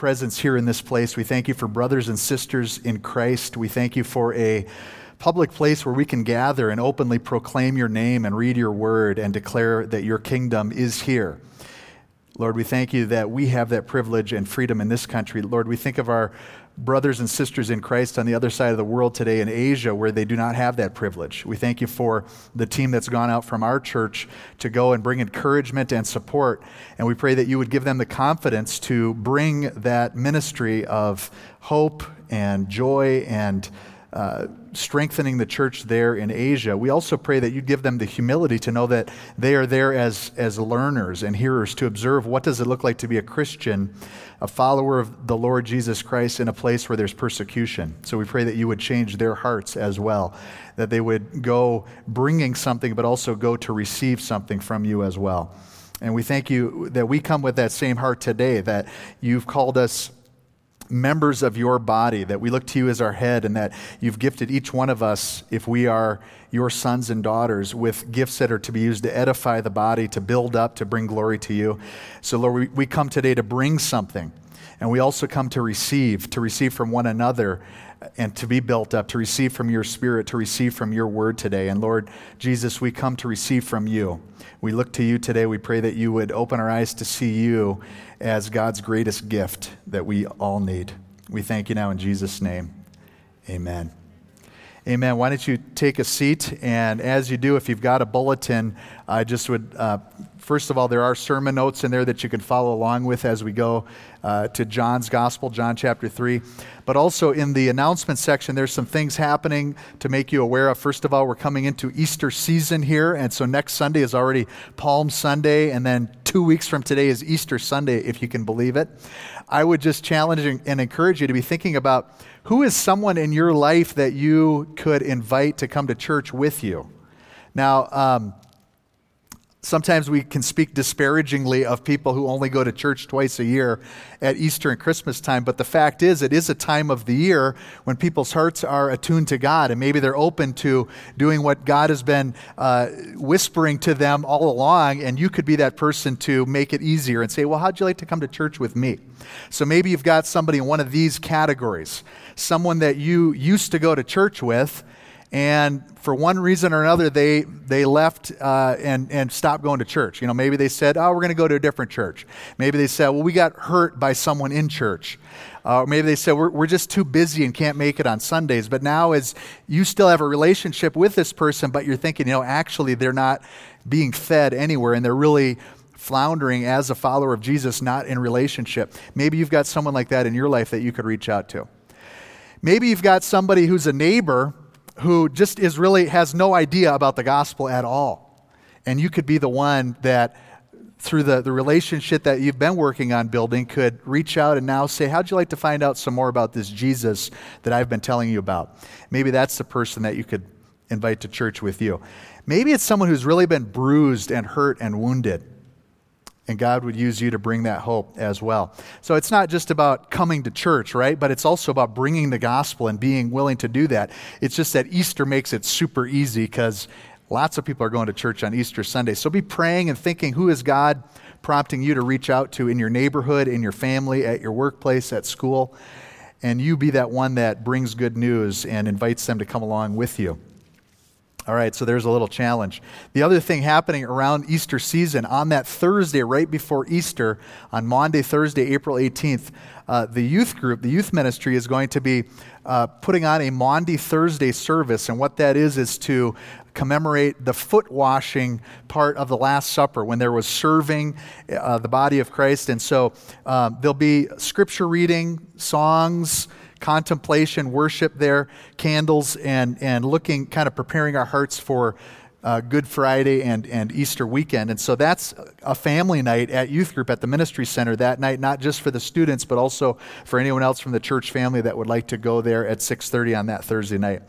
presence here in this place. We thank you for brothers and sisters in Christ. We thank you for a public place where we can gather and openly proclaim your name and read your word and declare that your kingdom is here. Lord, we thank you that we have that privilege and freedom in this country. Lord, we think of our brothers and sisters in Christ on the other side of the world today in Asia where they do not have that privilege. We thank you for the team that's gone out from our church to go and bring encouragement and support. And we pray that you would give them the confidence to bring that ministry of hope and joy and uh, strengthening the church there in Asia. We also pray that you give them the humility to know that they are there as, as learners and hearers to observe what does it look like to be a Christian, a follower of the Lord Jesus Christ in a place where there's persecution. So we pray that you would change their hearts as well, that they would go bringing something, but also go to receive something from you as well. And we thank you that we come with that same heart today, that you've called us members of your body, that we look to you as our head, and that you've gifted each one of us, if we are your sons and daughters, with gifts that are to be used to edify the body, to build up, to bring glory to you. So, Lord, we, we come today to bring something, and we also come to receive, to receive from one another and to be built up, to receive from your spirit, to receive from your word today. And Lord Jesus, we come to receive from you. We look to you today. We pray that you would open our eyes to see you as God's greatest gift that we all need. We thank you now in Jesus' name. Amen. Amen. Why don't you take a seat? And as you do, if you've got a bulletin, I just would, uh, first of all, there are sermon notes in there that you can follow along with as we go uh, to John's Gospel, John chapter 3. But also in the announcement section, there's some things happening to make you aware of. First of all, we're coming into Easter season here. And so next Sunday is already Palm Sunday. And then two weeks from today is Easter Sunday, if you can believe it. I would just challenge and encourage you to be thinking about who is someone in your life that you could invite to come to church with you? Now, um, Sometimes we can speak disparagingly of people who only go to church twice a year at Easter and Christmas time, but the fact is, it is a time of the year when people's hearts are attuned to God, and maybe they're open to doing what God has been uh, whispering to them all along, and you could be that person to make it easier and say, Well, how'd you like to come to church with me? So maybe you've got somebody in one of these categories someone that you used to go to church with and for one reason or another, they, they left uh, and, and stopped going to church. You know, maybe they said, oh, we're going to go to a different church. Maybe they said, well, we got hurt by someone in church. Uh, maybe they said, we're, we're just too busy and can't make it on Sundays. But now, as you still have a relationship with this person, but you're thinking, you know, actually, they're not being fed anywhere and they're really floundering as a follower of Jesus, not in relationship. Maybe you've got someone like that in your life that you could reach out to. Maybe you've got somebody who's a neighbor who just is really has no idea about the gospel at all. And you could be the one that, through the, the relationship that you've been working on building, could reach out and now say, How'd you like to find out some more about this Jesus that I've been telling you about? Maybe that's the person that you could invite to church with you. Maybe it's someone who's really been bruised and hurt and wounded and God would use you to bring that hope as well. So it's not just about coming to church, right? But it's also about bringing the gospel and being willing to do that. It's just that Easter makes it super easy because lots of people are going to church on Easter Sunday. So be praying and thinking who is God prompting you to reach out to in your neighborhood, in your family, at your workplace, at school. And you be that one that brings good news and invites them to come along with you. All right, so there's a little challenge. The other thing happening around Easter season, on that Thursday right before Easter, on Maundy, Thursday, April 18th, uh, the youth group, the youth ministry, is going to be uh, putting on a Maundy Thursday service. And what that is, is to commemorate the foot washing part of the Last Supper when there was serving uh, the body of Christ. And so um, there'll be scripture reading, songs, contemplation, worship there, candles, and, and looking, kind of preparing our hearts for uh, Good Friday and, and Easter weekend. And so that's a family night at youth group at the ministry center that night, not just for the students, but also for anyone else from the church family that would like to go there at 6.30 on that Thursday night.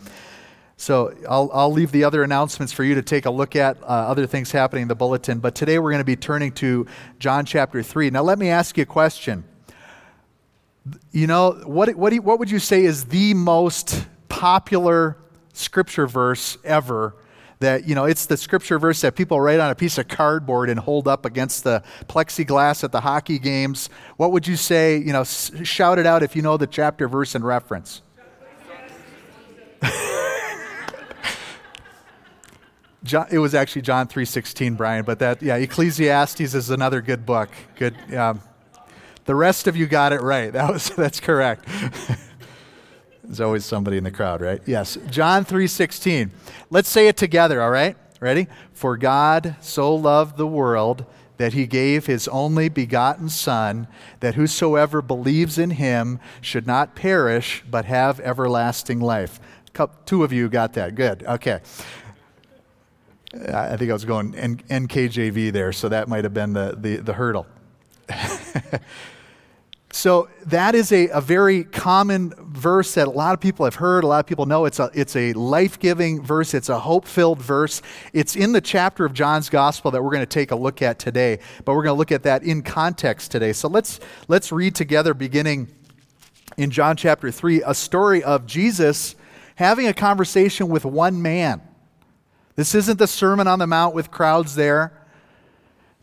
So I'll, I'll leave the other announcements for you to take a look at, uh, other things happening in the bulletin. But today we're going to be turning to John chapter 3. Now let me ask you a question. You know, what, what, you, what would you say is the most popular scripture verse ever that, you know, it's the scripture verse that people write on a piece of cardboard and hold up against the plexiglass at the hockey games. What would you say? You know, s- shout it out if you know the chapter, verse, and reference. John, it was actually John 3:16, Brian, but that yeah, Ecclesiastes is another good book. Good. Um, the rest of you got it right. That was that's correct. There's always somebody in the crowd, right? Yes. John 3:16. Let's say it together, all right? Ready? For God so loved the world that he gave his only begotten son that whosoever believes in him should not perish but have everlasting life. Two of you got that. Good. Okay. I think I was going NKJV there, so that might have been the, the, the hurdle. so that is a, a very common verse that a lot of people have heard, a lot of people know. It's a, it's a life giving verse, it's a hope filled verse. It's in the chapter of John's gospel that we're going to take a look at today, but we're going to look at that in context today. So let's, let's read together, beginning in John chapter 3, a story of Jesus having a conversation with one man. This isn't the Sermon on the Mount with crowds there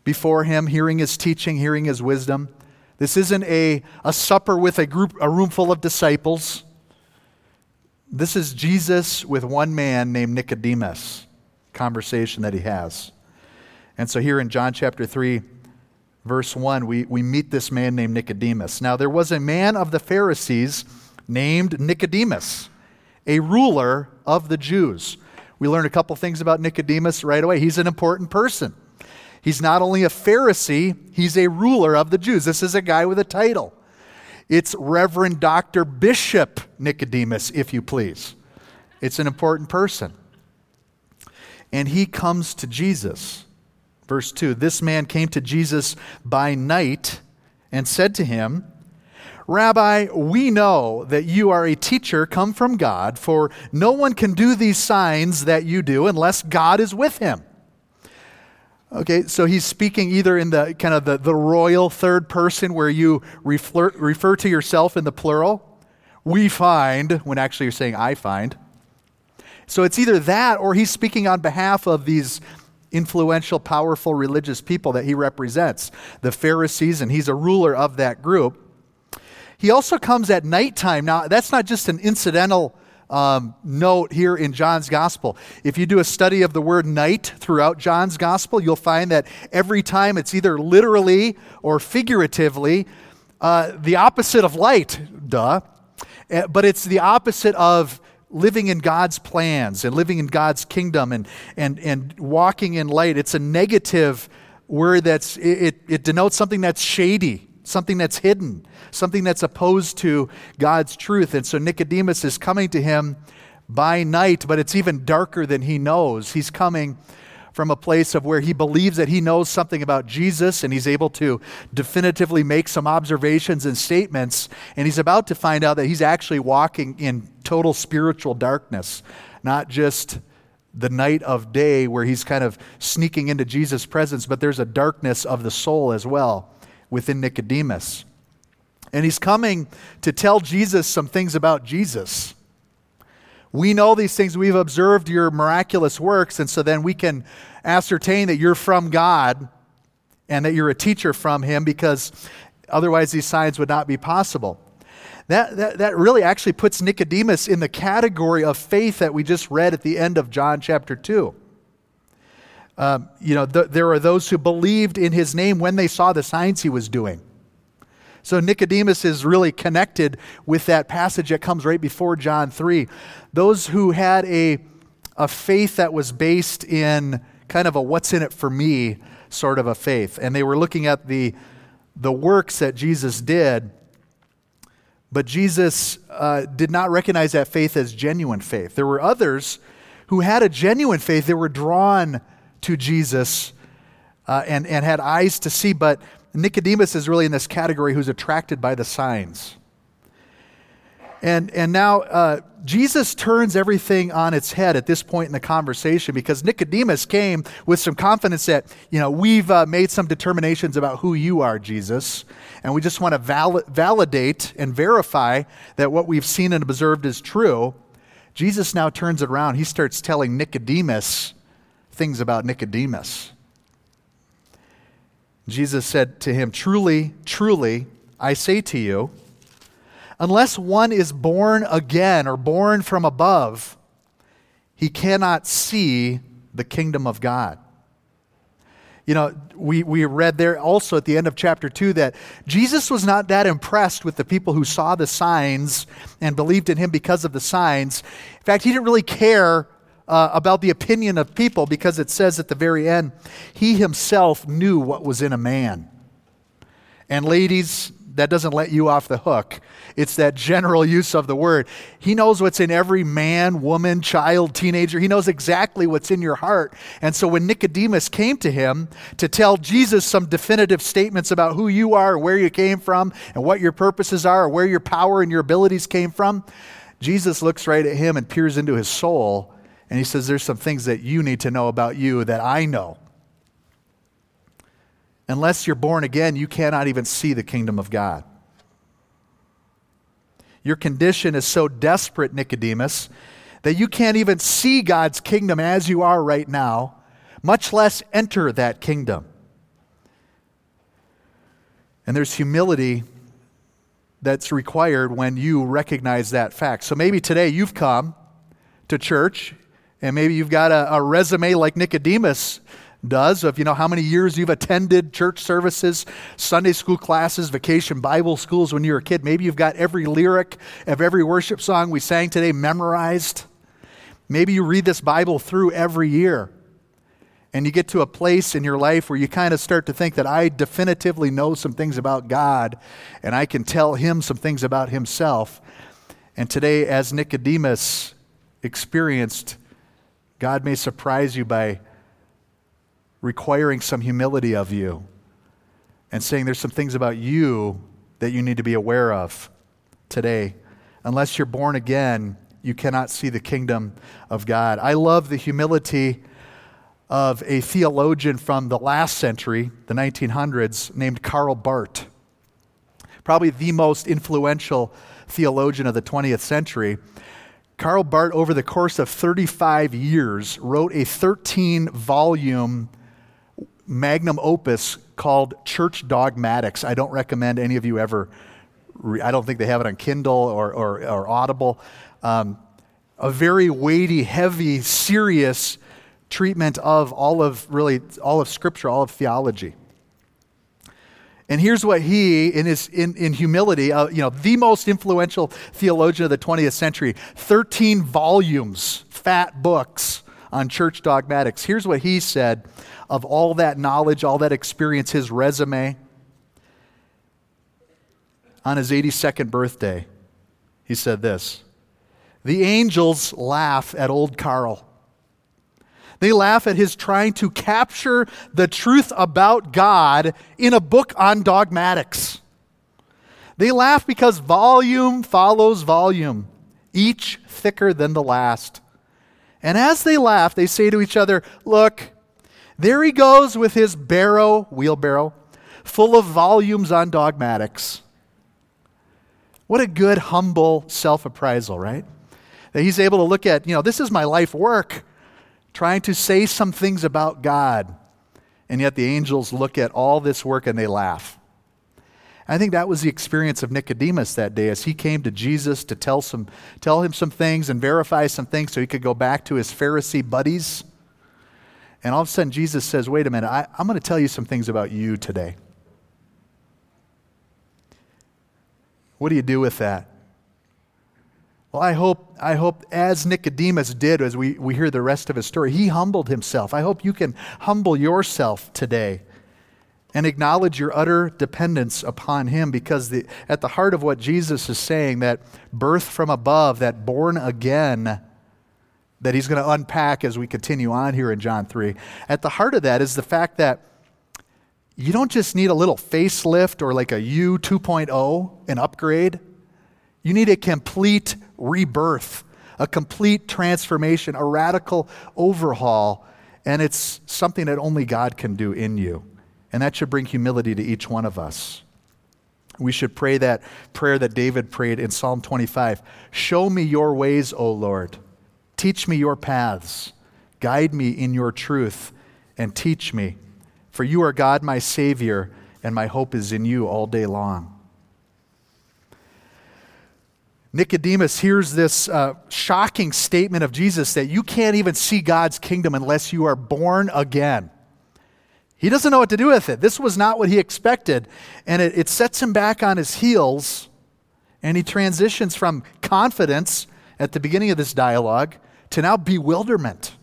before him, hearing his teaching, hearing his wisdom. This isn't a, a supper with a group, a room full of disciples. This is Jesus with one man named Nicodemus, conversation that he has. And so here in John chapter 3, verse 1, we, we meet this man named Nicodemus. Now, there was a man of the Pharisees named Nicodemus, a ruler of the Jews. We learn a couple things about Nicodemus right away. He's an important person. He's not only a Pharisee, he's a ruler of the Jews. This is a guy with a title. It's Reverend Dr. Bishop Nicodemus, if you please. It's an important person. And he comes to Jesus. Verse 2 This man came to Jesus by night and said to him, Rabbi, we know that you are a teacher come from God, for no one can do these signs that you do unless God is with him. Okay, so he's speaking either in the kind of the, the royal third person where you refer, refer to yourself in the plural. We find, when actually you're saying I find. So it's either that or he's speaking on behalf of these influential, powerful religious people that he represents, the Pharisees, and he's a ruler of that group. He also comes at nighttime. Now, that's not just an incidental um, note here in John's gospel. If you do a study of the word night throughout John's gospel, you'll find that every time it's either literally or figuratively uh, the opposite of light, duh, eh, but it's the opposite of living in God's plans and living in God's kingdom and, and, and walking in light. It's a negative word that's, it, it denotes something that's shady something that's hidden, something that's opposed to God's truth. And so Nicodemus is coming to him by night, but it's even darker than he knows. He's coming from a place of where he believes that he knows something about Jesus and he's able to definitively make some observations and statements. And he's about to find out that he's actually walking in total spiritual darkness, not just the night of day where he's kind of sneaking into Jesus' presence, but there's a darkness of the soul as well within Nicodemus. And he's coming to tell Jesus some things about Jesus. We know these things. We've observed your miraculous works, and so then we can ascertain that you're from God and that you're a teacher from Him because otherwise these signs would not be possible. That, that, that really actually puts Nicodemus in the category of faith that we just read at the end of John chapter 2. Um, you know, th- there are those who believed in his name when they saw the signs he was doing. So Nicodemus is really connected with that passage that comes right before John 3. Those who had a, a faith that was based in kind of a what's in it for me sort of a faith. And they were looking at the, the works that Jesus did, but Jesus uh, did not recognize that faith as genuine faith. There were others who had a genuine faith, they were drawn to Jesus uh, and, and had eyes to see, but Nicodemus is really in this category who's attracted by the signs. And, and now uh, Jesus turns everything on its head at this point in the conversation because Nicodemus came with some confidence that, you know, we've uh, made some determinations about who you are, Jesus, and we just want to val- validate and verify that what we've seen and observed is true. Jesus now turns it around. He starts telling Nicodemus things about Nicodemus. Jesus said to him, Truly, truly, I say to you, unless one is born again or born from above, he cannot see the kingdom of God. You know, we, we read there also at the end of chapter 2 that Jesus was not that impressed with the people who saw the signs and believed in him because of the signs. In fact, he didn't really care uh, about the opinion of people because it says at the very end, he himself knew what was in a man. And ladies, that doesn't let you off the hook. It's that general use of the word. He knows what's in every man, woman, child, teenager. He knows exactly what's in your heart. And so when Nicodemus came to him to tell Jesus some definitive statements about who you are, where you came from, and what your purposes are, or where your power and your abilities came from, Jesus looks right at him and peers into his soul. And he says, There's some things that you need to know about you that I know. Unless you're born again, you cannot even see the kingdom of God. Your condition is so desperate, Nicodemus, that you can't even see God's kingdom as you are right now, much less enter that kingdom. And there's humility that's required when you recognize that fact. So maybe today you've come to church and maybe you've got a, a resume like Nicodemus does of you know how many years you've attended church services sunday school classes vacation bible schools when you were a kid. Maybe you've got every lyric of every worship song we sang today memorized. Maybe you read this bible through every year. And you get to a place in your life where you kind of start to think that i definitively know some things about god and i can tell him some things about himself. And today as nicodemus experienced god may surprise you by requiring some humility of you and saying there's some things about you that you need to be aware of today. Unless you're born again, you cannot see the kingdom of God. I love the humility of a theologian from the last century, the 1900s, named Karl Barth. Probably the most influential theologian of the 20th century. Karl Barth, over the course of 35 years, wrote a 13 volume magnum opus called Church Dogmatics. I don't recommend any of you ever, re- I don't think they have it on Kindle or, or, or Audible. Um, a very weighty, heavy, serious treatment of all of really all of Scripture, all of theology. And here's what he, in his in, in humility, uh, you know, the most influential theologian of the 20th century, 13 volumes, fat books on church dogmatics. Here's what he said of all that knowledge, all that experience, his resume. On his 82nd birthday, he said this The angels laugh at old Karl. They laugh at his trying to capture the truth about God in a book on dogmatics. They laugh because volume follows volume, each thicker than the last. And as they laugh, they say to each other, Look, there he goes with his barrow, wheelbarrow, full of volumes on dogmatics. What a good, humble self appraisal, right? That he's able to look at, you know, this is my life work, trying to say some things about God. And yet the angels look at all this work and they laugh. I think that was the experience of Nicodemus that day as he came to Jesus to tell, some, tell him some things and verify some things so he could go back to his Pharisee buddies. And all of a sudden, Jesus says, Wait a minute, I, I'm going to tell you some things about you today. What do you do with that? Well, I hope, I hope as Nicodemus did, as we, we hear the rest of his story, he humbled himself. I hope you can humble yourself today and acknowledge your utter dependence upon Him because the, at the heart of what Jesus is saying, that birth from above, that born again, that He's going to unpack as we continue on here in John 3, at the heart of that is the fact that you don't just need a little facelift or like a U 2.0, an upgrade. You need a complete rebirth, a complete transformation, a radical overhaul. And it's something that only God can do in you. And that should bring humility to each one of us. We should pray that prayer that David prayed in Psalm 25 Show me your ways, O Lord. Teach me your paths. Guide me in your truth and teach me. For you are God, my Savior, and my hope is in you all day long. Nicodemus hears this uh, shocking statement of Jesus that you can't even see God's kingdom unless you are born again. He doesn't know what to do with it. This was not what he expected. And it, it sets him back on his heels, and he transitions from confidence at the beginning of this dialogue to now bewilderment.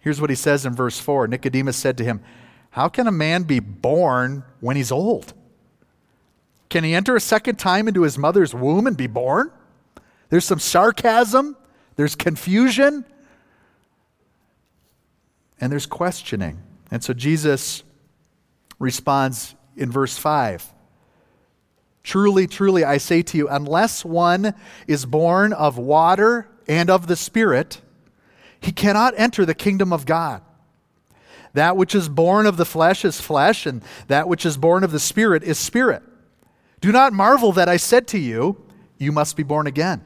Here's what he says in verse 4 Nicodemus said to him, How can a man be born when he's old? Can he enter a second time into his mother's womb and be born? There's some sarcasm, there's confusion, and there's questioning. And so Jesus responds in verse 5 Truly, truly, I say to you, unless one is born of water and of the Spirit, he cannot enter the kingdom of God. That which is born of the flesh is flesh, and that which is born of the Spirit is spirit. Do not marvel that I said to you, You must be born again.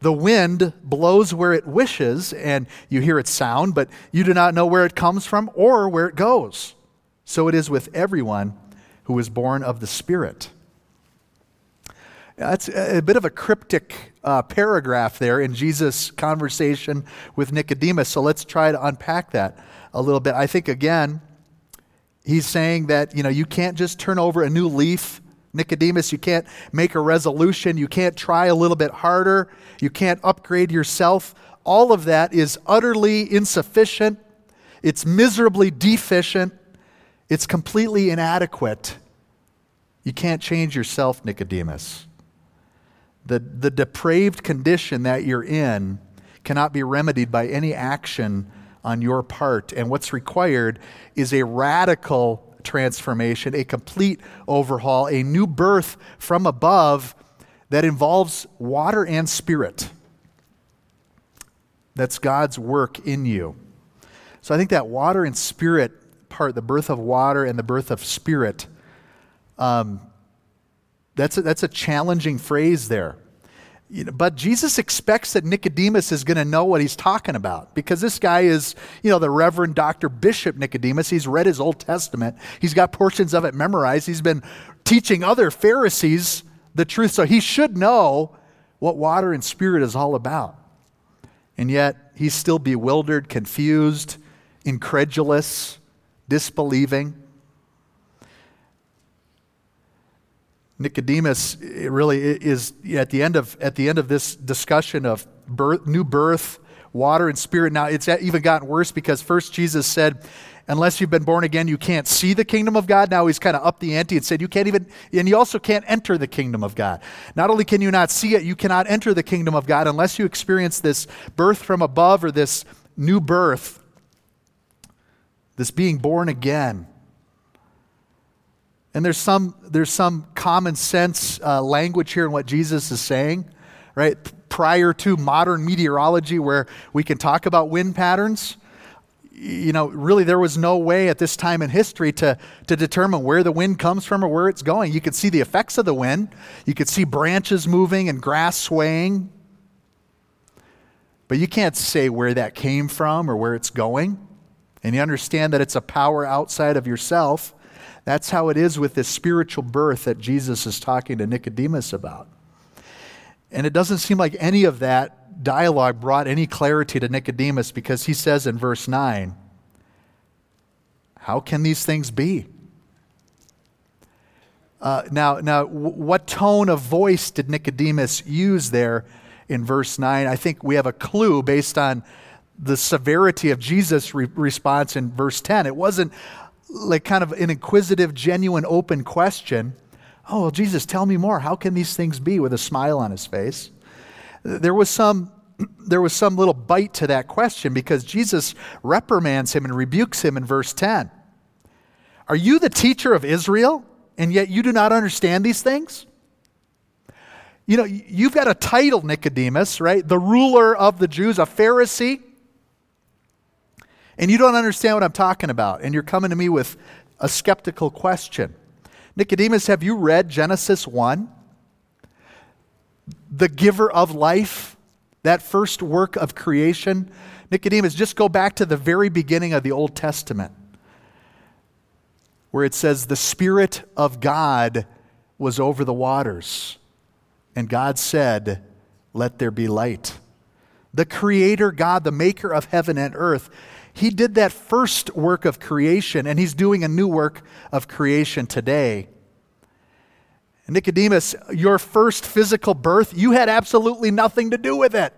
The wind blows where it wishes, and you hear its sound, but you do not know where it comes from or where it goes. So it is with everyone who is born of the Spirit. That's a bit of a cryptic uh, paragraph there in Jesus' conversation with Nicodemus. So let's try to unpack that a little bit. I think, again, he's saying that you know you can't just turn over a new leaf Nicodemus, you can't make a resolution. You can't try a little bit harder. You can't upgrade yourself. All of that is utterly insufficient. It's miserably deficient. It's completely inadequate. You can't change yourself, Nicodemus. The, the depraved condition that you're in cannot be remedied by any action on your part. And what's required is a radical transformation, a complete overhaul, a new birth from above that involves water and spirit. That's God's work in you. So I think that water and spirit part, the birth of water and the birth of spirit, um, that's, a, that's a challenging phrase there. You know, but Jesus expects that Nicodemus is going to know what he's talking about because this guy is, you know, the Reverend Dr. Bishop Nicodemus. He's read his Old Testament, he's got portions of it memorized. He's been teaching other Pharisees the truth, so he should know what water and spirit is all about. And yet, he's still bewildered, confused, incredulous, disbelieving. Nicodemus really is at the end of at the end of this discussion of birth, new birth, water and spirit. Now it's even gotten worse because first Jesus said, "Unless you've been born again, you can't see the kingdom of God." Now he's kind of up the ante and said, "You can't even, and you also can't enter the kingdom of God. Not only can you not see it, you cannot enter the kingdom of God unless you experience this birth from above or this new birth, this being born again." And there's some, there's some common sense uh, language here in what Jesus is saying, right? Prior to modern meteorology, where we can talk about wind patterns, you know, really there was no way at this time in history to, to determine where the wind comes from or where it's going. You could see the effects of the wind, you could see branches moving and grass swaying, but you can't say where that came from or where it's going. And you understand that it's a power outside of yourself. That's how it is with this spiritual birth that Jesus is talking to Nicodemus about. And it doesn't seem like any of that dialogue brought any clarity to Nicodemus because he says in verse 9, How can these things be? Uh, now, now, w- what tone of voice did Nicodemus use there in verse 9? I think we have a clue based on the severity of Jesus' re- response in verse 10. It wasn't like kind of an inquisitive, genuine, open question. Oh, well, Jesus, tell me more. How can these things be? With a smile on his face. There was some there was some little bite to that question because Jesus reprimands him and rebukes him in verse 10. Are you the teacher of Israel, and yet you do not understand these things? You know, you've got a title, Nicodemus, right? The ruler of the Jews, a Pharisee and you don't understand what I'm talking about, and you're coming to me with a skeptical question. Nicodemus, have you read Genesis 1? The giver of life, that first work of creation, Nicodemus, just go back to the very beginning of the Old Testament, where it says, The Spirit of God was over the waters, and God said, Let there be light. The Creator God, the maker of heaven and earth, He did that first work of creation, and He's doing a new work of creation today. Nicodemus, your first physical birth, you had absolutely nothing to do with it.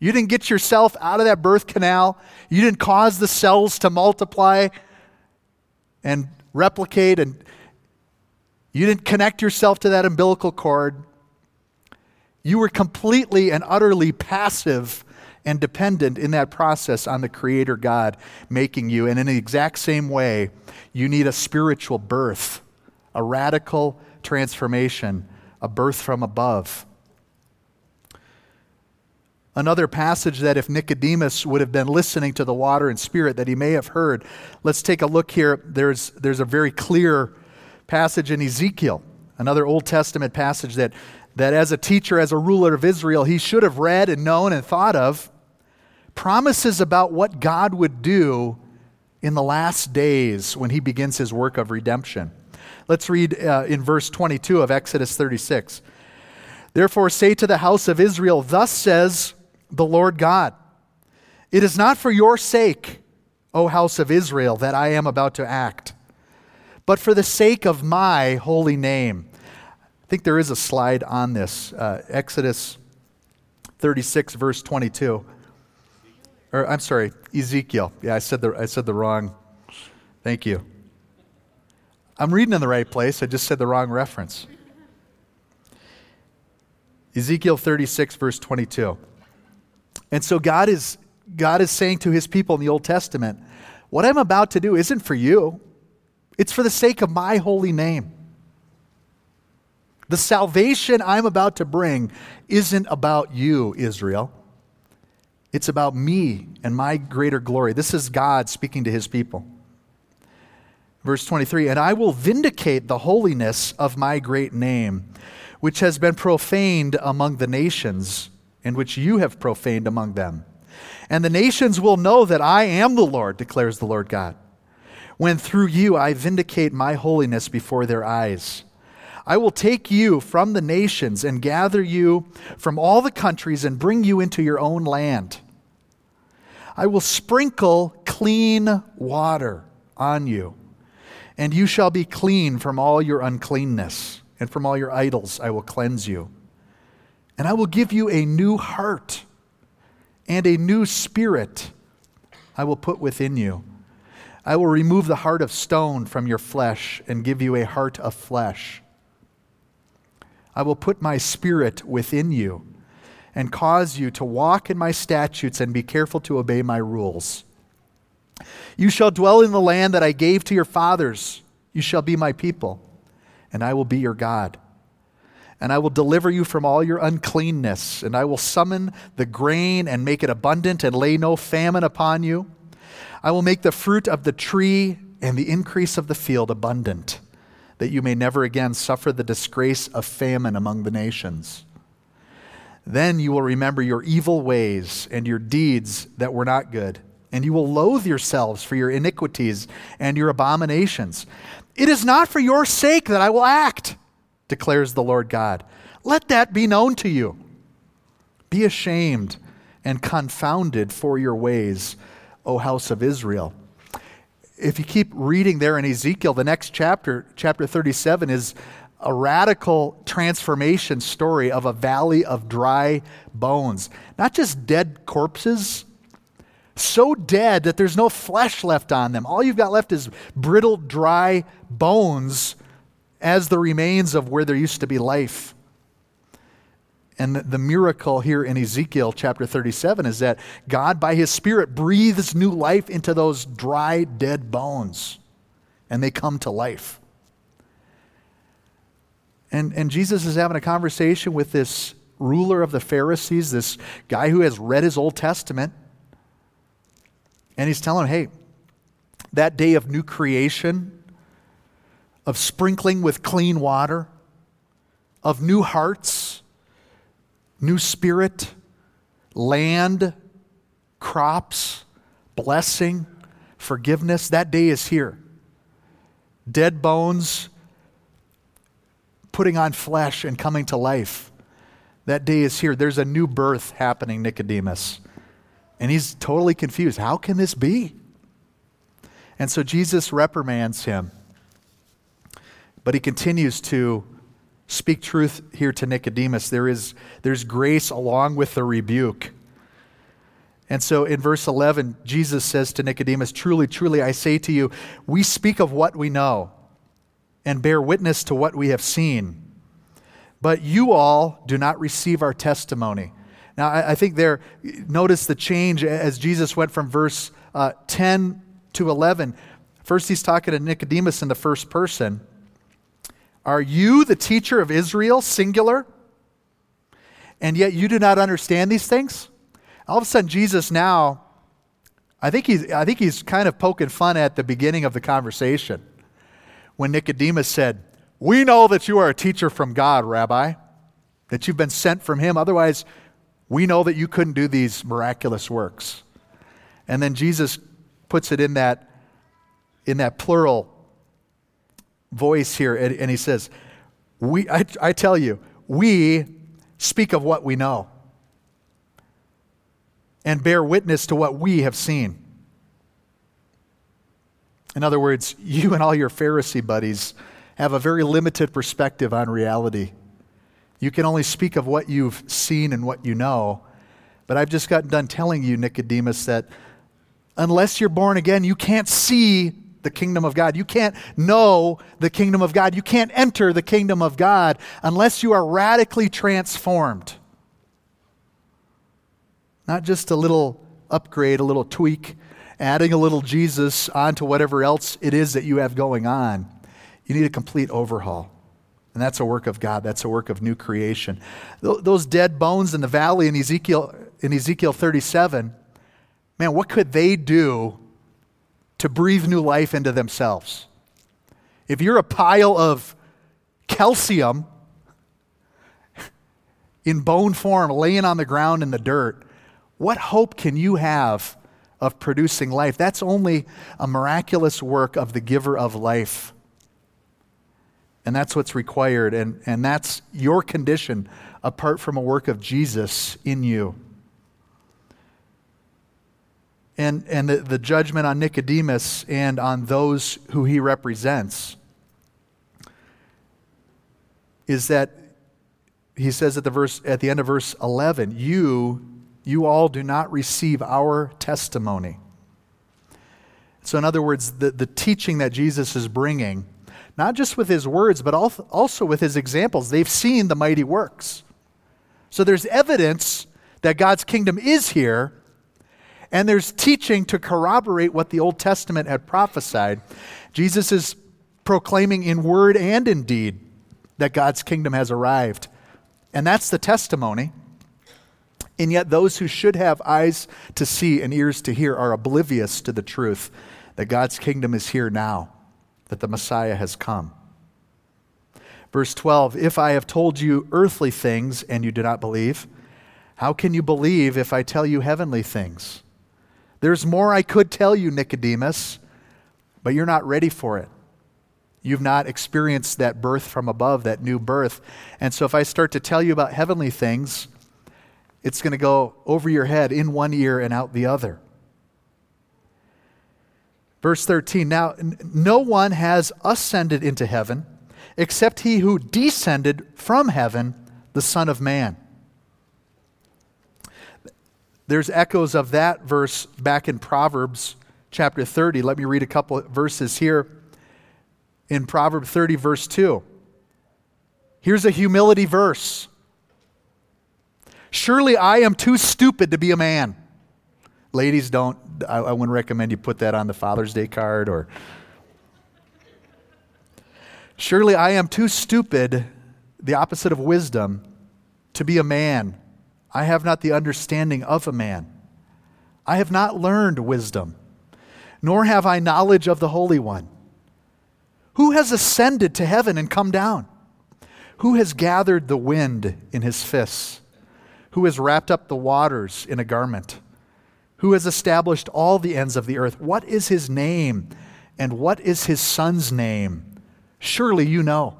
You didn't get yourself out of that birth canal. You didn't cause the cells to multiply and replicate, and you didn't connect yourself to that umbilical cord. You were completely and utterly passive and dependent in that process on the Creator God making you. And in the exact same way, you need a spiritual birth, a radical transformation, a birth from above. Another passage that if Nicodemus would have been listening to the water and spirit that he may have heard. Let's take a look here. There's, there's a very clear passage in Ezekiel, another Old Testament passage that, that as a teacher, as a ruler of Israel, he should have read and known and thought of. Promises about what God would do in the last days when he begins his work of redemption. Let's read uh, in verse 22 of Exodus 36. Therefore, say to the house of Israel, Thus says the Lord God. It is not for your sake, O house of Israel, that I am about to act, but for the sake of my holy name. I think there is a slide on this uh, Exodus 36, verse 22. Or, I'm sorry, Ezekiel. Yeah, I said the, I said the wrong. Thank you. I'm reading in the right place. I just said the wrong reference. Ezekiel 36, verse 22. And so God is, God is saying to his people in the Old Testament, What I'm about to do isn't for you, it's for the sake of my holy name. The salvation I'm about to bring isn't about you, Israel. It's about me and my greater glory. This is God speaking to his people. Verse 23 And I will vindicate the holiness of my great name, which has been profaned among the nations and which you have profaned among them. And the nations will know that I am the Lord, declares the Lord God, when through you I vindicate my holiness before their eyes. I will take you from the nations and gather you from all the countries and bring you into your own land. I will sprinkle clean water on you, and you shall be clean from all your uncleanness, and from all your idols I will cleanse you. And I will give you a new heart and a new spirit I will put within you. I will remove the heart of stone from your flesh and give you a heart of flesh. I will put my spirit within you and cause you to walk in my statutes and be careful to obey my rules. You shall dwell in the land that I gave to your fathers. You shall be my people, and I will be your God and I will deliver you from all your uncleanness, and I will summon the grain and make it abundant, and lay no famine upon you. I will make the fruit of the tree and the increase of the field abundant, that you may never again suffer the disgrace of famine among the nations. Then you will remember your evil ways and your deeds that were not good, and you will loathe yourselves for your iniquities and your abominations. It is not for your sake that I will act declares the Lord God. Let that be known to you. Be ashamed and confounded for your ways, O house of Israel. If you keep reading there in Ezekiel, the next chapter, chapter 37, is a radical transformation story of a valley of dry bones. Not just dead corpses, so dead that there's no flesh left on them. All you've got left is brittle, dry bones as the remains of where there used to be life. And the miracle here in Ezekiel chapter 37 is that God, by his Spirit, breathes new life into those dry, dead bones, and they come to life. And, and Jesus is having a conversation with this ruler of the Pharisees, this guy who has read his Old Testament. And he's telling him, hey, that day of new creation, of sprinkling with clean water, of new hearts, new spirit, land, crops, blessing, forgiveness. That day is here. Dead bones putting on flesh and coming to life. That day is here. There's a new birth happening, Nicodemus. And he's totally confused. How can this be? And so Jesus reprimands him. But he continues to speak truth here to Nicodemus. There is there's grace along with the rebuke. And so in verse 11, Jesus says to Nicodemus, Truly, truly, I say to you, we speak of what we know and bear witness to what we have seen. But you all do not receive our testimony. Now, I, think there, notice the change as Jesus went from verse uh, 10 to 11. First, he's talking to Nicodemus in the first person. Are you the teacher of Israel, singular? And yet you do not understand these things? All of a sudden, Jesus now, I think he's, I think he's kind of poking fun at the beginning of the conversation when Nicodemus said, We know that you are a teacher from God, Rabbi, that you've been sent from him. Otherwise, we know that you couldn't do these miraculous works. And then Jesus puts it in that, in that plural voice here, and, and he says, we, I, I tell you, we speak of what we know and bear witness to what we have seen. In other words, you and all your Pharisee buddies have a very limited perspective on reality. You can only speak of what you've seen and what you know. But I've just gotten done telling you, Nicodemus, that unless you're born again, you can't see the kingdom of God. You can't know the kingdom of God. You can't enter the kingdom of God unless you are radically transformed. Not just a little upgrade, a little tweak, adding a little Jesus onto whatever else it is that you have going on. You need a complete overhaul. And that's a work of God. That's a work of new creation. Those dead bones in the valley in Ezekiel, in Ezekiel 37, man, what could they do to breathe new life into themselves? If you're a pile of calcium in bone form laying on the ground in the dirt, what hope can you have of producing life? That's only a miraculous work of the giver of life. And that's what's required. And, and that's your condition apart from a work of Jesus in you. And, and the, the judgment on Nicodemus and on those who he represents is that he says at the, verse, at the end of verse 11, You you all do not receive our testimony. So, in other words, the, the teaching that Jesus is bringing, not just with his words, but also with his examples, they've seen the mighty works. So, there's evidence that God's kingdom is here, and there's teaching to corroborate what the Old Testament had prophesied. Jesus is proclaiming in word and in deed that God's kingdom has arrived. And that's the testimony. And yet, those who should have eyes to see and ears to hear are oblivious to the truth that God's kingdom is here now, that the Messiah has come. Verse 12 If I have told you earthly things and you do not believe, how can you believe if I tell you heavenly things? There's more I could tell you, Nicodemus, but you're not ready for it. You've not experienced that birth from above, that new birth. And so if I start to tell you about heavenly things, it's going to go over your head in one ear and out the other. Verse 13 Now, no one has ascended into heaven except he who descended from heaven, the Son of Man. There's echoes of that verse back in Proverbs chapter 30. Let me read a couple verses here. In Proverbs 30, verse 2. Here's a humility verse. Surely I am too stupid to be a man. Ladies, don't, I, I wouldn't recommend you put that on the Father's Day card or. Surely I am too stupid, the opposite of wisdom, to be a man. I have not the understanding of a man. I have not learned wisdom, nor have I knowledge of the Holy One. Who has ascended to heaven and come down? Who has gathered the wind in his fists? who has wrapped up the waters in a garment, who has established all the ends of the earth. What is his name? And what is his son's name? Surely you know.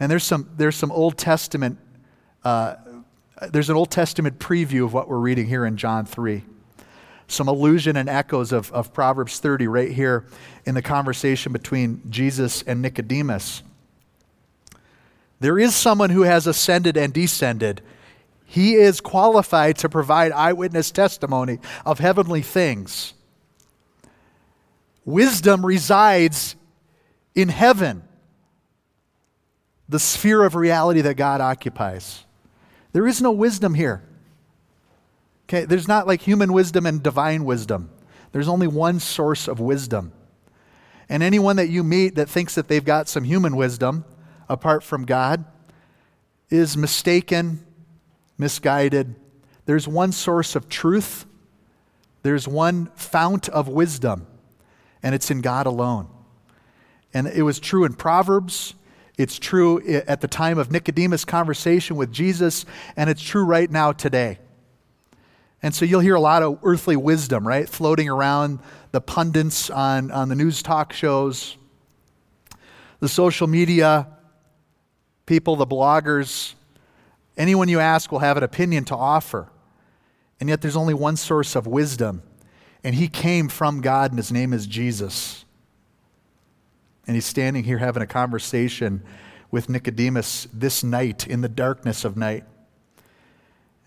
And there's some, there's some Old Testament, uh, Uh, there's an Old Testament preview of what we're reading here in John 3. Some allusion and echoes of, of Proverbs 30 right here in the conversation between Jesus and Nicodemus. There is someone who has ascended and descended. He is qualified to provide eyewitness testimony of heavenly things. Wisdom resides in heaven, the sphere of reality that God occupies. There is no wisdom here. Okay, there's not like human wisdom and divine wisdom. There's only one source of wisdom. And anyone that you meet that thinks that they've got some human wisdom apart from God is mistaken, misguided. There's one source of truth, there's one fount of wisdom, and it's in God alone. And it was true in Proverbs. It's true at the time of Nicodemus' conversation with Jesus, and it's true right now today. And so you'll hear a lot of earthly wisdom, right, floating around the pundits on, on the news talk shows, the social media people, the bloggers. Anyone you ask will have an opinion to offer. And yet there's only one source of wisdom, and he came from God, and his name is Jesus. And he's standing here having a conversation with Nicodemus this night in the darkness of night.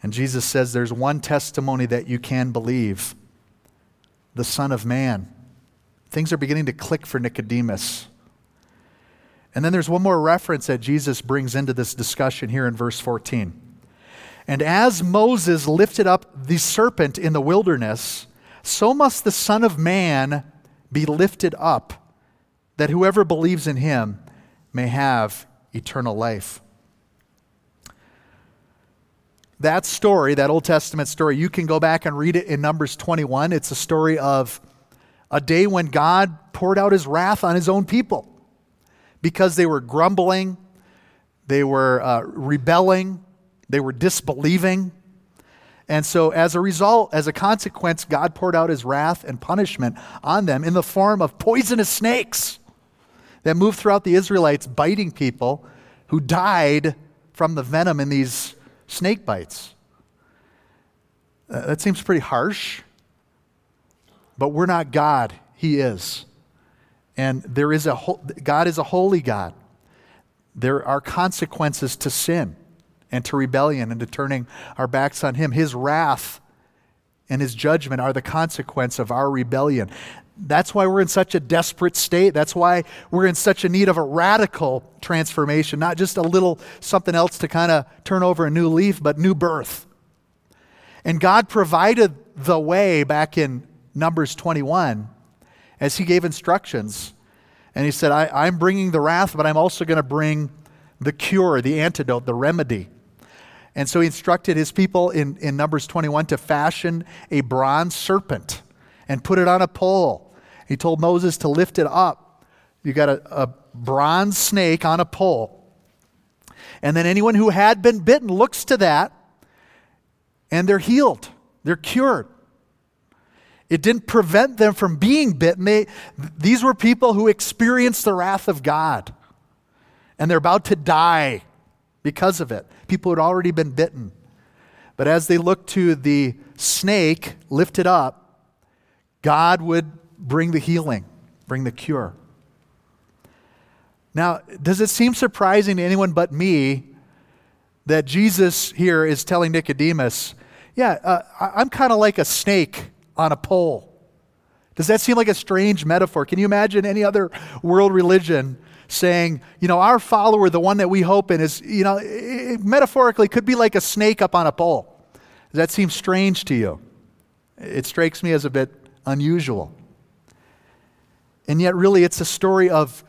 And Jesus says, There's one testimony that you can believe the Son of Man. Things are beginning to click for Nicodemus. And then there's one more reference that Jesus brings into this discussion here in verse 14. And as Moses lifted up the serpent in the wilderness, so must the Son of Man be lifted up that whoever believes in him may have eternal life. That story, that Old Testament story, you can go back and read it in Numbers 21. It's a story of a day when God poured out his wrath on his own people because they were grumbling, they were uh, rebelling, they were disbelieving. And so, as a result, as a consequence, God poured out his wrath and punishment on them in the form of poisonous snakes that moved throughout the Israelites, biting people who died from the venom in these snake bites. Uh, that seems pretty harsh, but we're not God. He is. And there is a ho- God is a holy God. There are consequences to sin and to rebellion and to turning our backs on Him. His wrath and His judgment are the consequence of our rebellion. That's why we're in such a desperate state. That's why we're in such a need of a radical transformation, not just a little something else to kind of turn over a new leaf, but new birth. And God provided the way back in Numbers 21 as He gave instructions. And He said, I, am bringing the wrath, but I'm also going to bring the cure, the antidote, the remedy. And so He instructed His people in, in Numbers 21 to fashion a bronze serpent and put it on a pole he told Moses to lift it up. You got a, a bronze snake on a pole. And then anyone who had been bitten looks to that and they're healed, they're cured. It didn't prevent them from being bitten. They, these were people who experienced the wrath of God. And they're about to die because of it. People had already been bitten. But as they looked to the snake lifted up, God would bring the healing, bring the cure. Now, does it seem surprising to anyone but me that Jesus here is telling Nicodemus, yeah, uh, I'm kind of like a snake on a pole? Does that seem like a strange metaphor? Can you imagine any other world religion saying, you know, our follower, the one that we hope in, is, you know, it, metaphorically could be like a snake up on a pole? Does that seem strange to you? It strikes me as a bit unusual. And yet, really, it's a story of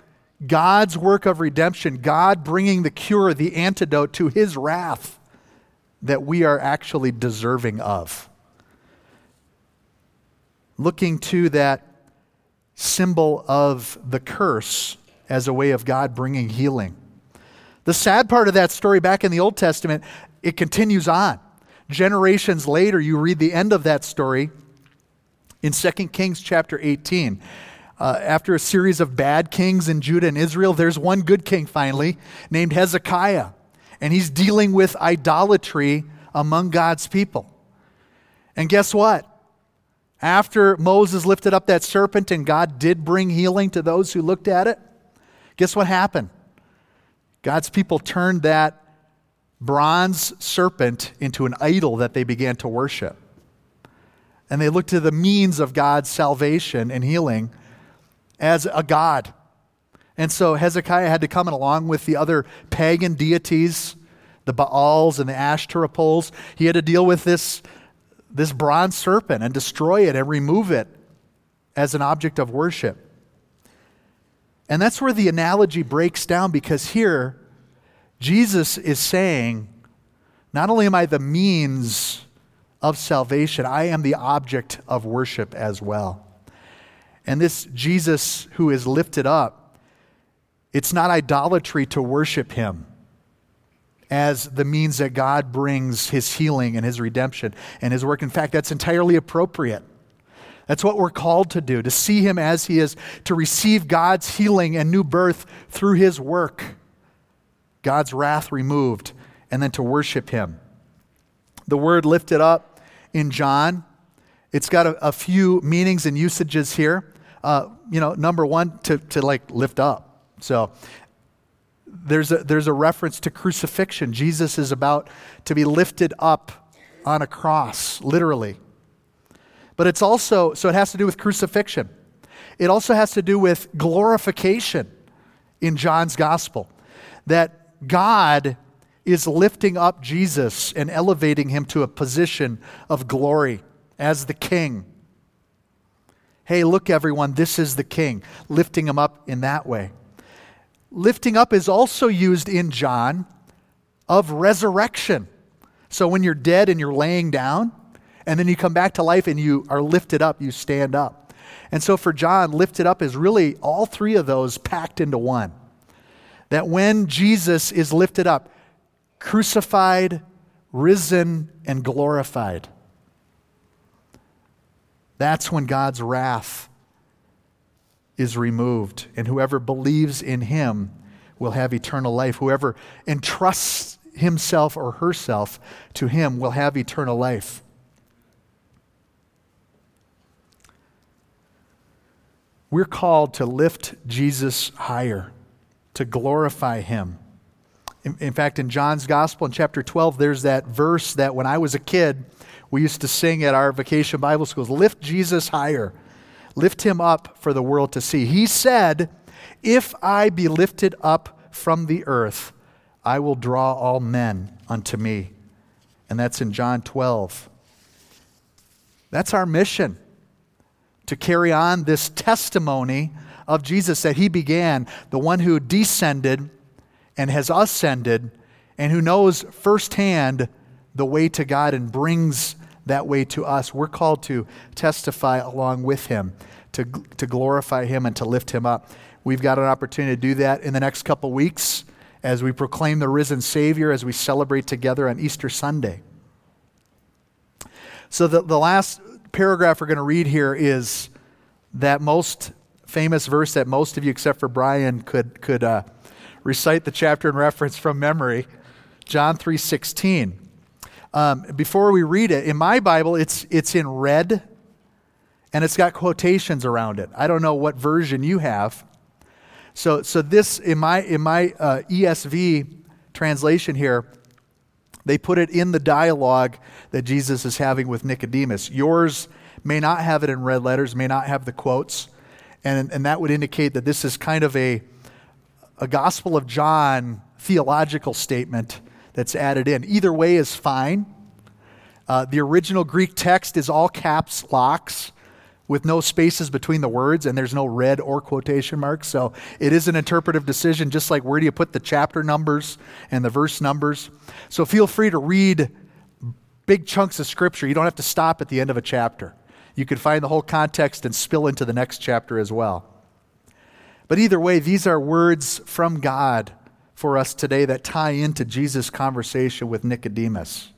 God's work of redemption, God bringing the cure, the antidote to his wrath that we are actually deserving of. Looking to that symbol of the curse as a way of God bringing healing. The sad part of that story back in the Old Testament, it continues on. Generations later, you read the end of that story in 2 Kings chapter 18. Uh, after a series of bad kings in Judah and Israel, there's one good king finally named Hezekiah. And he's dealing with idolatry among God's people. And guess what? After Moses lifted up that serpent and God did bring healing to those who looked at it, guess what happened? God's people turned that bronze serpent into an idol that they began to worship. And they looked to the means of God's salvation and healing as a God. And so Hezekiah had to come in along with the other pagan deities, the Baals and the Asherah poles. He had to deal with this, this bronze serpent and destroy it and remove it as an object of worship. And that's where the analogy breaks down because here, Jesus is saying, not only am I the means of salvation, I am the object of worship as well. And this Jesus who is lifted up, it's not idolatry to worship him as the means that God brings his healing and his redemption and his work. In fact, that's entirely appropriate. That's what we're called to do, to see him as he is, to receive God's healing and new birth through his work, God's wrath removed, and then to worship him. The word lifted up in John, it's got a, a few meanings and usages here. Uh, you know, number one, to, to like lift up. So there's a, there's a reference to crucifixion. Jesus is about to be lifted up on a cross, literally. But it's also, so it has to do with crucifixion. It also has to do with glorification in John's gospel. That God is lifting up Jesus and elevating him to a position of glory as the king. Hey, look, everyone, this is the king, lifting him up in that way. Lifting up is also used in John of resurrection. So when you're dead and you're laying down, and then you come back to life and you are lifted up, you stand up. And so for John, lifted up is really all three of those packed into one. That when Jesus is lifted up, crucified, risen, and glorified, that's when God's wrath is removed. And whoever believes in him will have eternal life. Whoever entrusts himself or herself to him will have eternal life. We're called to lift Jesus higher, to glorify him. In, in, fact, in John's Gospel in chapter 12, there's that verse that when I was a kid, we used to sing at our vacation Bible schools Lift Jesus higher, lift him up for the world to see. He said, If I be lifted up from the earth, I will draw all men unto me. And that's in John 12. That's our mission to carry on this testimony of Jesus that he began, the one who descended and has ascended, and who knows firsthand the way to God and brings that way to us. We're called to testify along with him, to, to glorify him and to lift him up. We've got an opportunity to do that in the next couple weeks as we proclaim the risen Savior, as we celebrate together on Easter Sunday. So, the, the last paragraph we're going to read here is that most famous verse that most of you, except for Brian, could, could uh, recite the chapter and reference from memory John 3 16. Um, before we read it, in my Bible, it's, it's in red and it's got quotations around it. I don't know what version you have. So, so this, in my, in my uh, ESV translation here, they put it in the dialogue that Jesus is having with Nicodemus. Yours may not have it in red letters, may not have the quotes, and, and that would indicate that this is kind of a, a Gospel of John theological statement that's added in. Either way is fine. Uh, the original Greek text is all caps locks with no spaces between the words, and there's no red or quotation marks. So it is an interpretive decision, just like where do you put the chapter numbers and the verse numbers. So feel free to read big chunks of scripture. You don't have to stop at the end of a chapter. You can find the whole context and spill into the next chapter as well. But either way, these are words from God for us today that tie into Jesus' conversation with Nicodemus.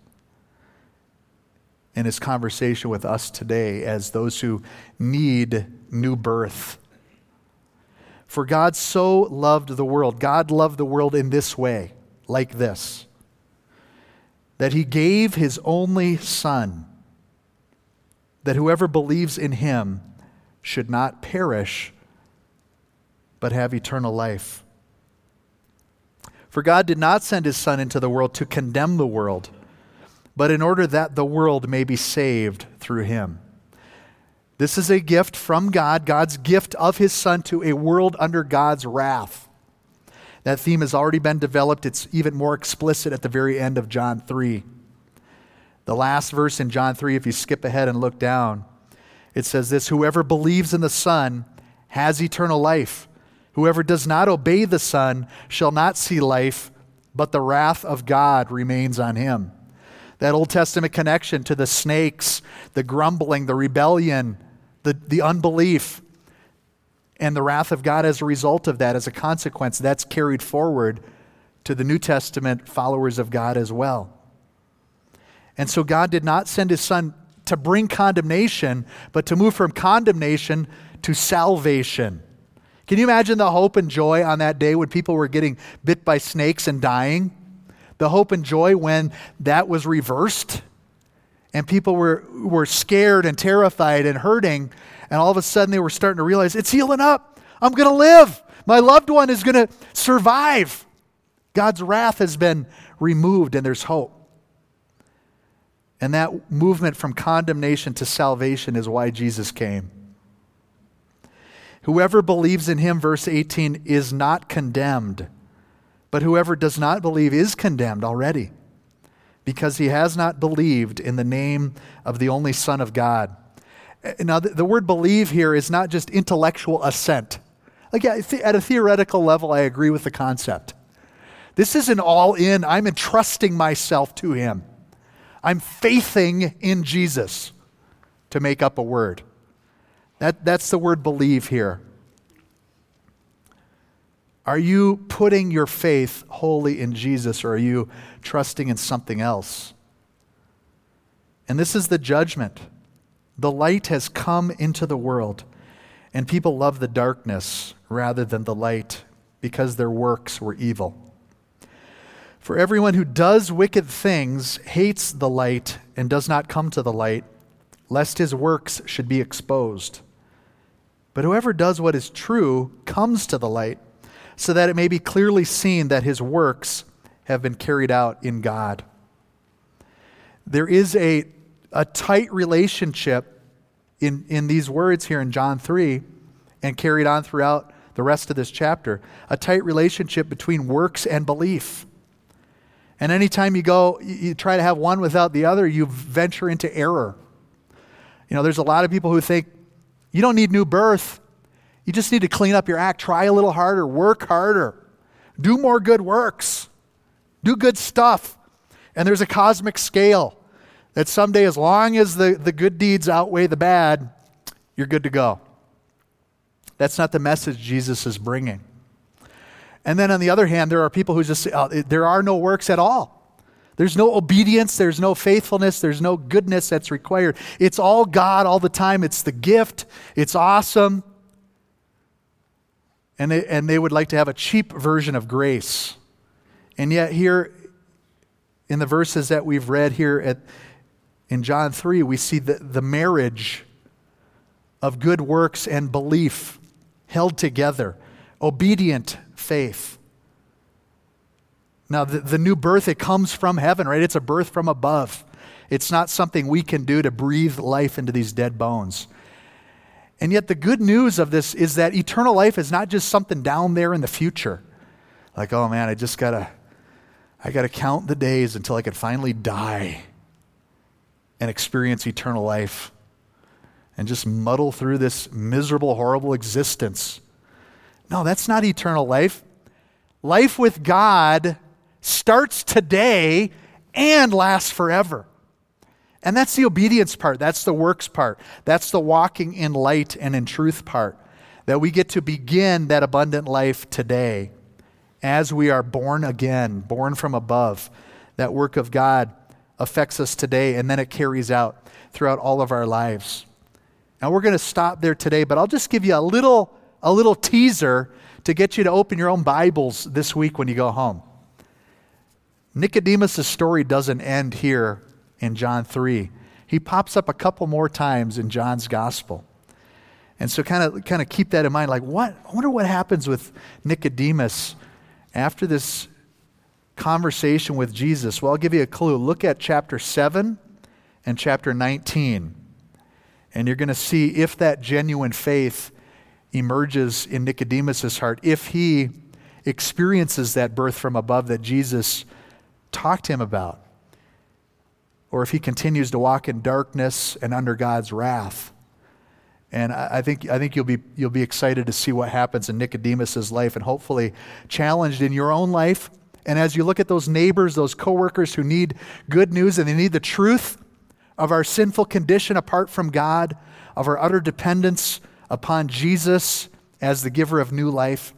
in his conversation with us today as those who need new birth. For God so loved the world, God loved the world in this way, like this, that he gave his only Son, that whoever believes in him should not perish, but have eternal life. For God did not send his Son into the world to condemn the world, but in order that the world may be saved through him. This is a gift from God, God's gift of his Son to a world under God's wrath. That theme has already been developed. It's even more explicit at the very end of John 3. The last verse in John 3, if you skip ahead and look down, it says this Whoever believes in the Son has eternal life. Whoever does not obey the Son shall not see life, but the wrath of God remains on him. That Old Testament connection to the snakes, the grumbling, the rebellion, the, the unbelief, and the wrath of God as a result of that, as a consequence, that's carried forward to the New Testament followers of God as well. And so God did not send his son to bring condemnation, but to move from condemnation to salvation. Can you imagine the hope and joy on that day when people were getting bit by snakes and dying? The hope and joy when that was reversed and people were, were scared and terrified and hurting, and all of a sudden they were starting to realize it's healing up. I'm going to live. My loved one is going to survive. God's wrath has been removed, and there's hope. And that movement from condemnation to salvation is why Jesus came. Whoever believes in him, verse 18, is not condemned. But whoever does not believe is condemned already, because he has not believed in the name of the only Son of God. Eh, now, the, the word believe here is not just intellectual assent. Like, at a theoretical level, I agree with the concept. This isn't all in, I'm entrusting myself to him. I'm faithing in Jesus to make up a word. That, that's the word believe here. Are you putting your faith wholly in Jesus or are you trusting in something else? And this is the judgment. The light has come into the world, and people love the darkness rather than the light because their works were evil. For everyone who does wicked things hates the light and does not come to the light, lest his works should be exposed. But whoever does what is true comes to the light, so that it may be clearly seen that his works have been carried out in God. There is a, a tight relationship in, in these words here in John 3 and carried on throughout the rest of this chapter a tight relationship between works and belief. And anytime you go, you try to have one without the other, you venture into error. You know, there's a lot of people who think you don't need new birth. You just need to clean up your act, try a little harder, work harder, do more good works, do good stuff. And there's a cosmic scale that someday, as long as the, the good deeds outweigh the bad, you're good to go. That's not the message Jesus is bringing. And then on the other hand, there are people who just say, oh, there are no works at all. There's no obedience, there's no faithfulness, there's no goodness that's required. It's all God all the time. It's the gift, it's awesome. And they, and they would like to have a cheap version of grace. And yet, here in the verses that we've read here at, in John 3, we see the, the marriage of good works and belief held together, obedient faith. Now, the, the new birth, it comes from heaven, right? It's a birth from above. It's not something we can do to breathe life into these dead bones. And yet, the good news of this is that eternal life is not just something down there in the future. Like, oh man, I just gotta, I gotta count the days until I can finally die and experience eternal life and just muddle through this miserable, horrible existence. No, that's not eternal life. Life with God starts today and lasts forever. And that's the obedience part. That's the works part. That's the walking in light and in truth part. That we get to begin that abundant life today as we are born again, born from above. That work of God affects us today, and then it carries out throughout all of our lives. Now we're going to stop there today, but I'll just give you a little, a little teaser to get you to open your own Bibles this week when you go home. Nicodemus' story doesn't end here in John 3. He pops up a couple more times in John's gospel. And so kind of kind of keep that in mind like what I wonder what happens with Nicodemus after this conversation with Jesus. Well, I'll give you a clue. Look at chapter 7 and chapter 19. And you're going to see if that genuine faith emerges in Nicodemus' heart, if he experiences that birth from above that Jesus talked to him about, or if he continues to walk in darkness and under God's wrath. And I think, I think you'll, be, you'll be excited to see what happens in Nicodemus' life and hopefully challenged in your own life. And as you look at those neighbors, those coworkers who need good news and they need the truth of our sinful condition apart from God, of our utter dependence upon Jesus as the giver of new life,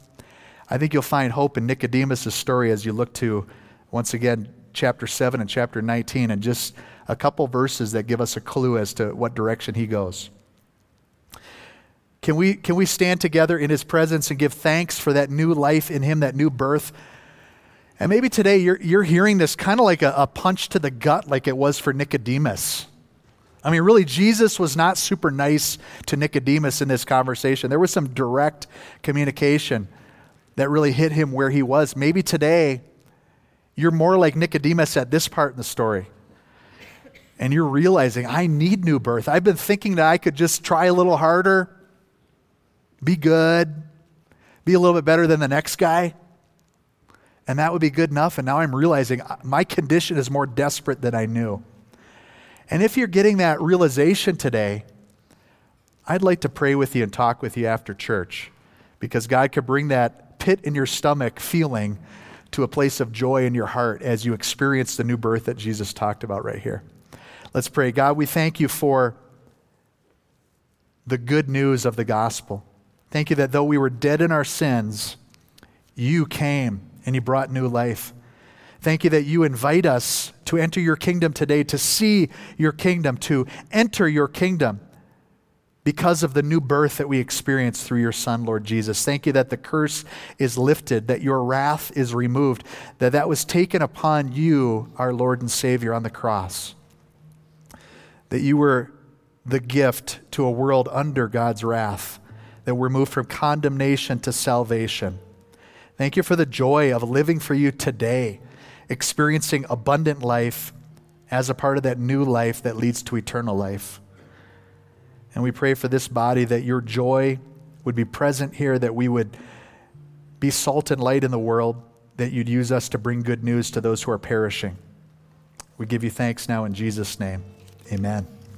I think you'll find hope in Nicodemus' story as you look to, once again, chapter 7 and chapter 19, and just a couple verses that give us a clue as to what direction he goes. Can we, can we stand together in his presence and give thanks for that new life in him, that new birth? And maybe today you're, you're hearing this kind of like a, a punch to the gut, like it was for Nicodemus. I mean, really, Jesus was not super nice to Nicodemus in this conversation. There was some direct communication that really hit him where he was. Maybe today you're more like Nicodemus at this part in the story. And you're realizing, I need new birth. I've been thinking that I could just try a little harder be good, be a little bit better than the next guy. And that would be good enough. And now I'm realizing uh, my condition is more desperate than I knew. And if you're getting that realization today, I'd like to pray with you and talk with you after church because God could bring that pit in your stomach feeling to a place of joy in your heart as you experience the new birth that Jesus talked about right here. Let's pray. God, we thank you for the good news of the gospel. Thank you that though we were dead in our sins, you came and you brought new life. Thank you that you invite us to enter your kingdom today, to see your kingdom, to enter your kingdom because of the new birth that we experience through your Son, Lord Jesus. Thank you that the curse is lifted, that your wrath is removed, that that was taken upon you, our Lord and Savior, on the cross. That you were the gift to a world under God's wrath that we're moved from condemnation to salvation. Thank you for the joy of living for you today, experiencing abundant life as a part of that new life that leads to eternal life. And we pray for this body that your joy would be present here, that we would be salt and light in the world, that you'd use us to bring good news to those who are perishing. We give you thanks now in Jesus' name. Amen.